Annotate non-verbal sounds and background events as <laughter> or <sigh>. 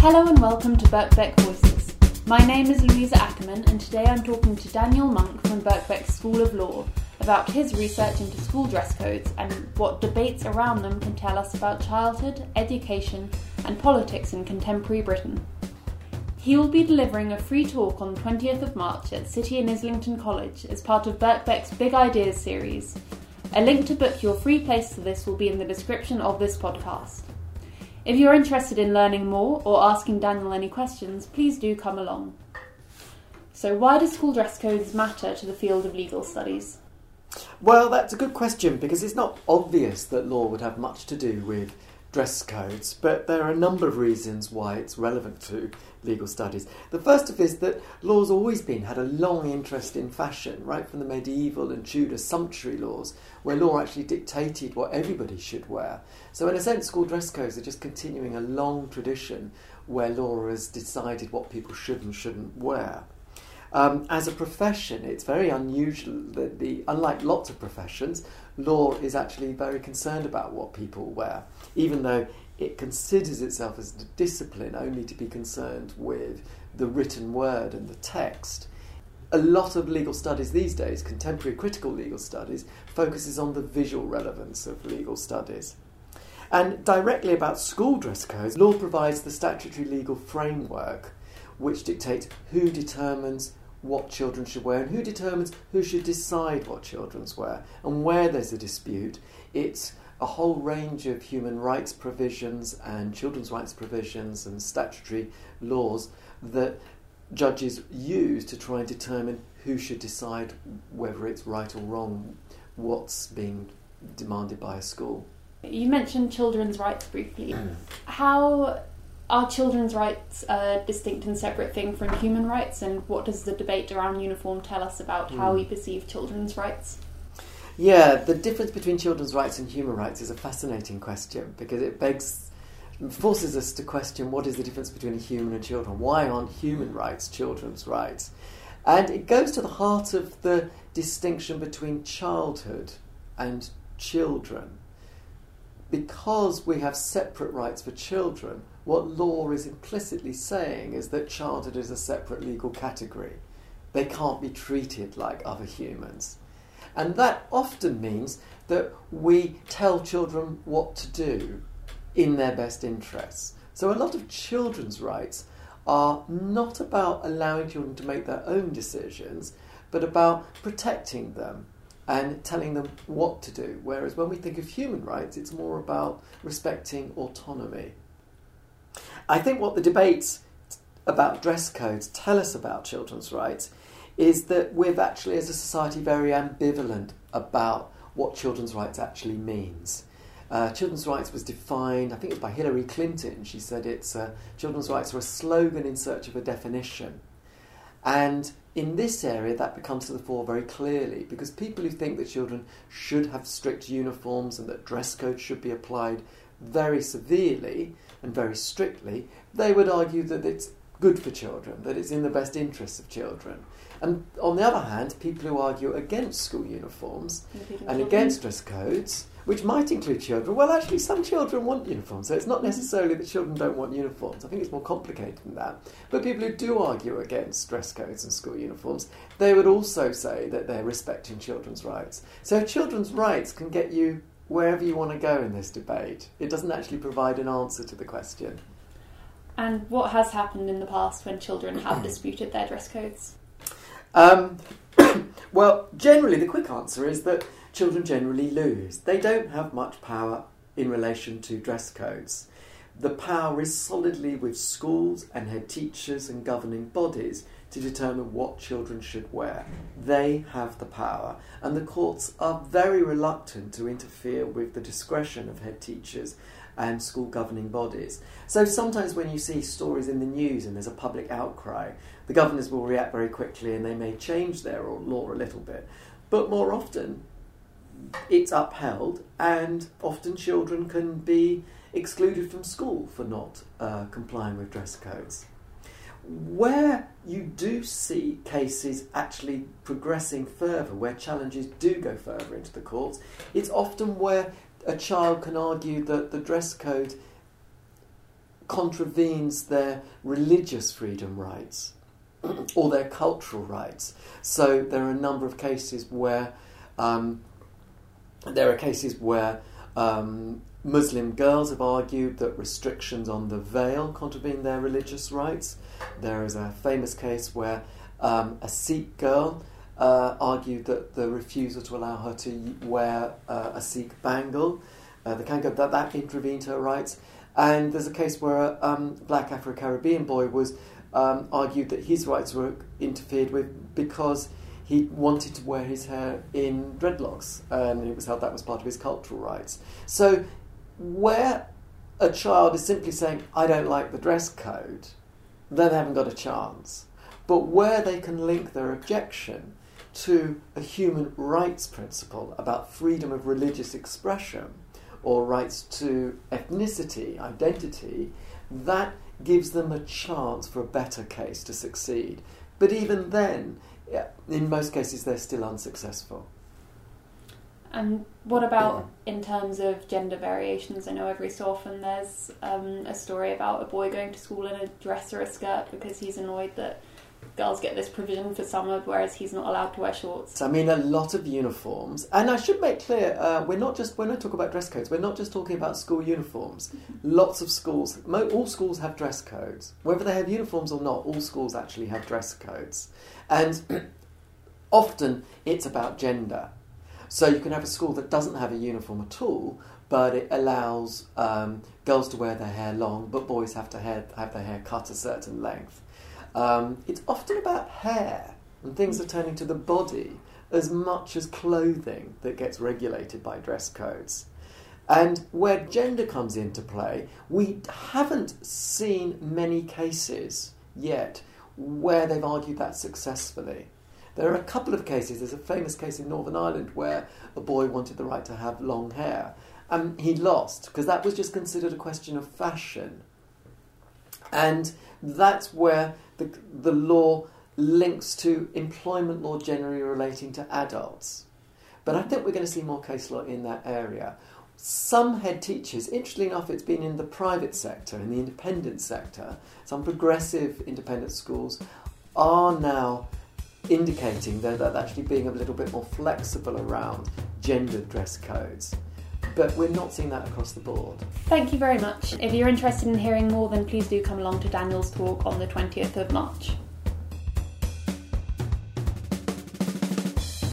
Hello and welcome to Birkbeck Voices. My name is Louisa Ackerman, and today I'm talking to Daniel Monk from Birkbeck School of Law about his research into school dress codes and what debates around them can tell us about childhood, education, and politics in contemporary Britain. He will be delivering a free talk on the 20th of March at City and Islington College as part of Birkbeck's Big Ideas series. A link to book your free place to this will be in the description of this podcast. If you're interested in learning more or asking Daniel any questions, please do come along. So, why do school dress codes matter to the field of legal studies? Well, that's a good question because it's not obvious that law would have much to do with dress codes, but there are a number of reasons why it's relevant to legal studies. The first of is that law's always been had a long interest in fashion, right from the medieval and Tudor sumptuary laws, where law actually dictated what everybody should wear. So in a sense, school dress codes are just continuing a long tradition where law has decided what people should and shouldn't wear. Um, as a profession, it's very unusual that the, unlike lots of professions, law is actually very concerned about what people wear, even though it considers itself as a discipline only to be concerned with the written word and the text. A lot of legal studies these days, contemporary critical legal studies, focuses on the visual relevance of legal studies. And directly about school dress codes, law provides the statutory legal framework which dictates who determines what children should wear and who determines who should decide what children's wear. And where there's a dispute, it's a whole range of human rights provisions and children's rights provisions and statutory laws that judges use to try and determine who should decide whether it's right or wrong what's being demanded by a school. You mentioned children's rights briefly. <clears throat> How are children's rights a distinct and separate thing from human rights, and what does the debate around uniform tell us about how we hmm. perceive children's rights? Yeah, the difference between children's rights and human rights is a fascinating question because it begs, forces us to question what is the difference between a human and children? Why aren't human rights children's rights? And it goes to the heart of the distinction between childhood and children. Because we have separate rights for children, what law is implicitly saying is that childhood is a separate legal category. They can't be treated like other humans. And that often means that we tell children what to do in their best interests. So a lot of children's rights are not about allowing children to make their own decisions, but about protecting them and telling them what to do. Whereas when we think of human rights, it's more about respecting autonomy. I think what the debates about dress codes tell us about children's rights is that we're actually, as a society, very ambivalent about what children's rights actually means. Uh, children's rights was defined, I think it was by Hillary Clinton. She said it's uh, children's rights are a slogan in search of a definition. And in this area, that becomes to the fore very clearly because people who think that children should have strict uniforms and that dress codes should be applied very severely and very strictly, they would argue that it's good for children, that it's in the best interests of children. And on the other hand, people who argue against school uniforms and against dress codes, which might include children, well, actually, some children want uniforms, so it's not necessarily that children don't want uniforms. I think it's more complicated than that. But people who do argue against dress codes and school uniforms, they would also say that they're respecting children's rights. So children's rights can get you wherever you want to go in this debate. It doesn't actually provide an answer to the question. And what has happened in the past when children have <clears throat> disputed their dress codes? Um, <coughs> well, generally, the quick answer is that children generally lose. They don't have much power in relation to dress codes. The power is solidly with schools and head teachers and governing bodies to determine what children should wear. They have the power, and the courts are very reluctant to interfere with the discretion of head teachers and school governing bodies. So sometimes when you see stories in the news and there's a public outcry, the governors will react very quickly and they may change their law a little bit. But more often, it's upheld, and often children can be excluded from school for not uh, complying with dress codes. Where you do see cases actually progressing further, where challenges do go further into the courts, it's often where a child can argue that the dress code contravenes their religious freedom rights or their cultural rights. So there are a number of cases where um, there are cases where um, Muslim girls have argued that restrictions on the veil contravene their religious rights. There is a famous case where um, a Sikh girl uh, argued that the refusal to allow her to wear uh, a Sikh bangle, uh, the Kango, that that intervened her rights. And there's a case where a um, black Afro Caribbean boy was um, argued that his rights were interfered with because he wanted to wear his hair in dreadlocks, and it was held that was part of his cultural rights. So, where a child is simply saying, I don't like the dress code, then they haven't got a chance. But where they can link their objection to a human rights principle about freedom of religious expression or rights to ethnicity, identity, that gives them a chance for a better case to succeed. But even then, in most cases, they're still unsuccessful. And what about in terms of gender variations? I know every so often there's um, a story about a boy going to school in a dress or a skirt because he's annoyed that girls get this provision for summer, whereas he's not allowed to wear shorts. I mean, a lot of uniforms, and I should make clear, uh, we're not just when I talk about dress codes, we're not just talking about school uniforms. Lots of schools, all schools have dress codes, whether they have uniforms or not. All schools actually have dress codes, and <clears throat> often it's about gender. So you can have a school that doesn't have a uniform at all, but it allows um, girls to wear their hair long, but boys have to have, have their hair cut a certain length. Um, it's often about hair and things are turning to the body as much as clothing that gets regulated by dress codes. And where gender comes into play, we haven't seen many cases yet where they've argued that successfully. There are a couple of cases. There's a famous case in Northern Ireland where a boy wanted the right to have long hair. And he lost because that was just considered a question of fashion. And that's where the, the law links to employment law generally relating to adults. But I think we're going to see more case law in that area. Some head teachers, interestingly enough, it's been in the private sector, in the independent sector, some progressive independent schools are now indicating that they're actually being a little bit more flexible around gendered dress codes but we're not seeing that across the board. Thank you very much. If you're interested in hearing more, then please do come along to Daniel's talk on the 20th of March.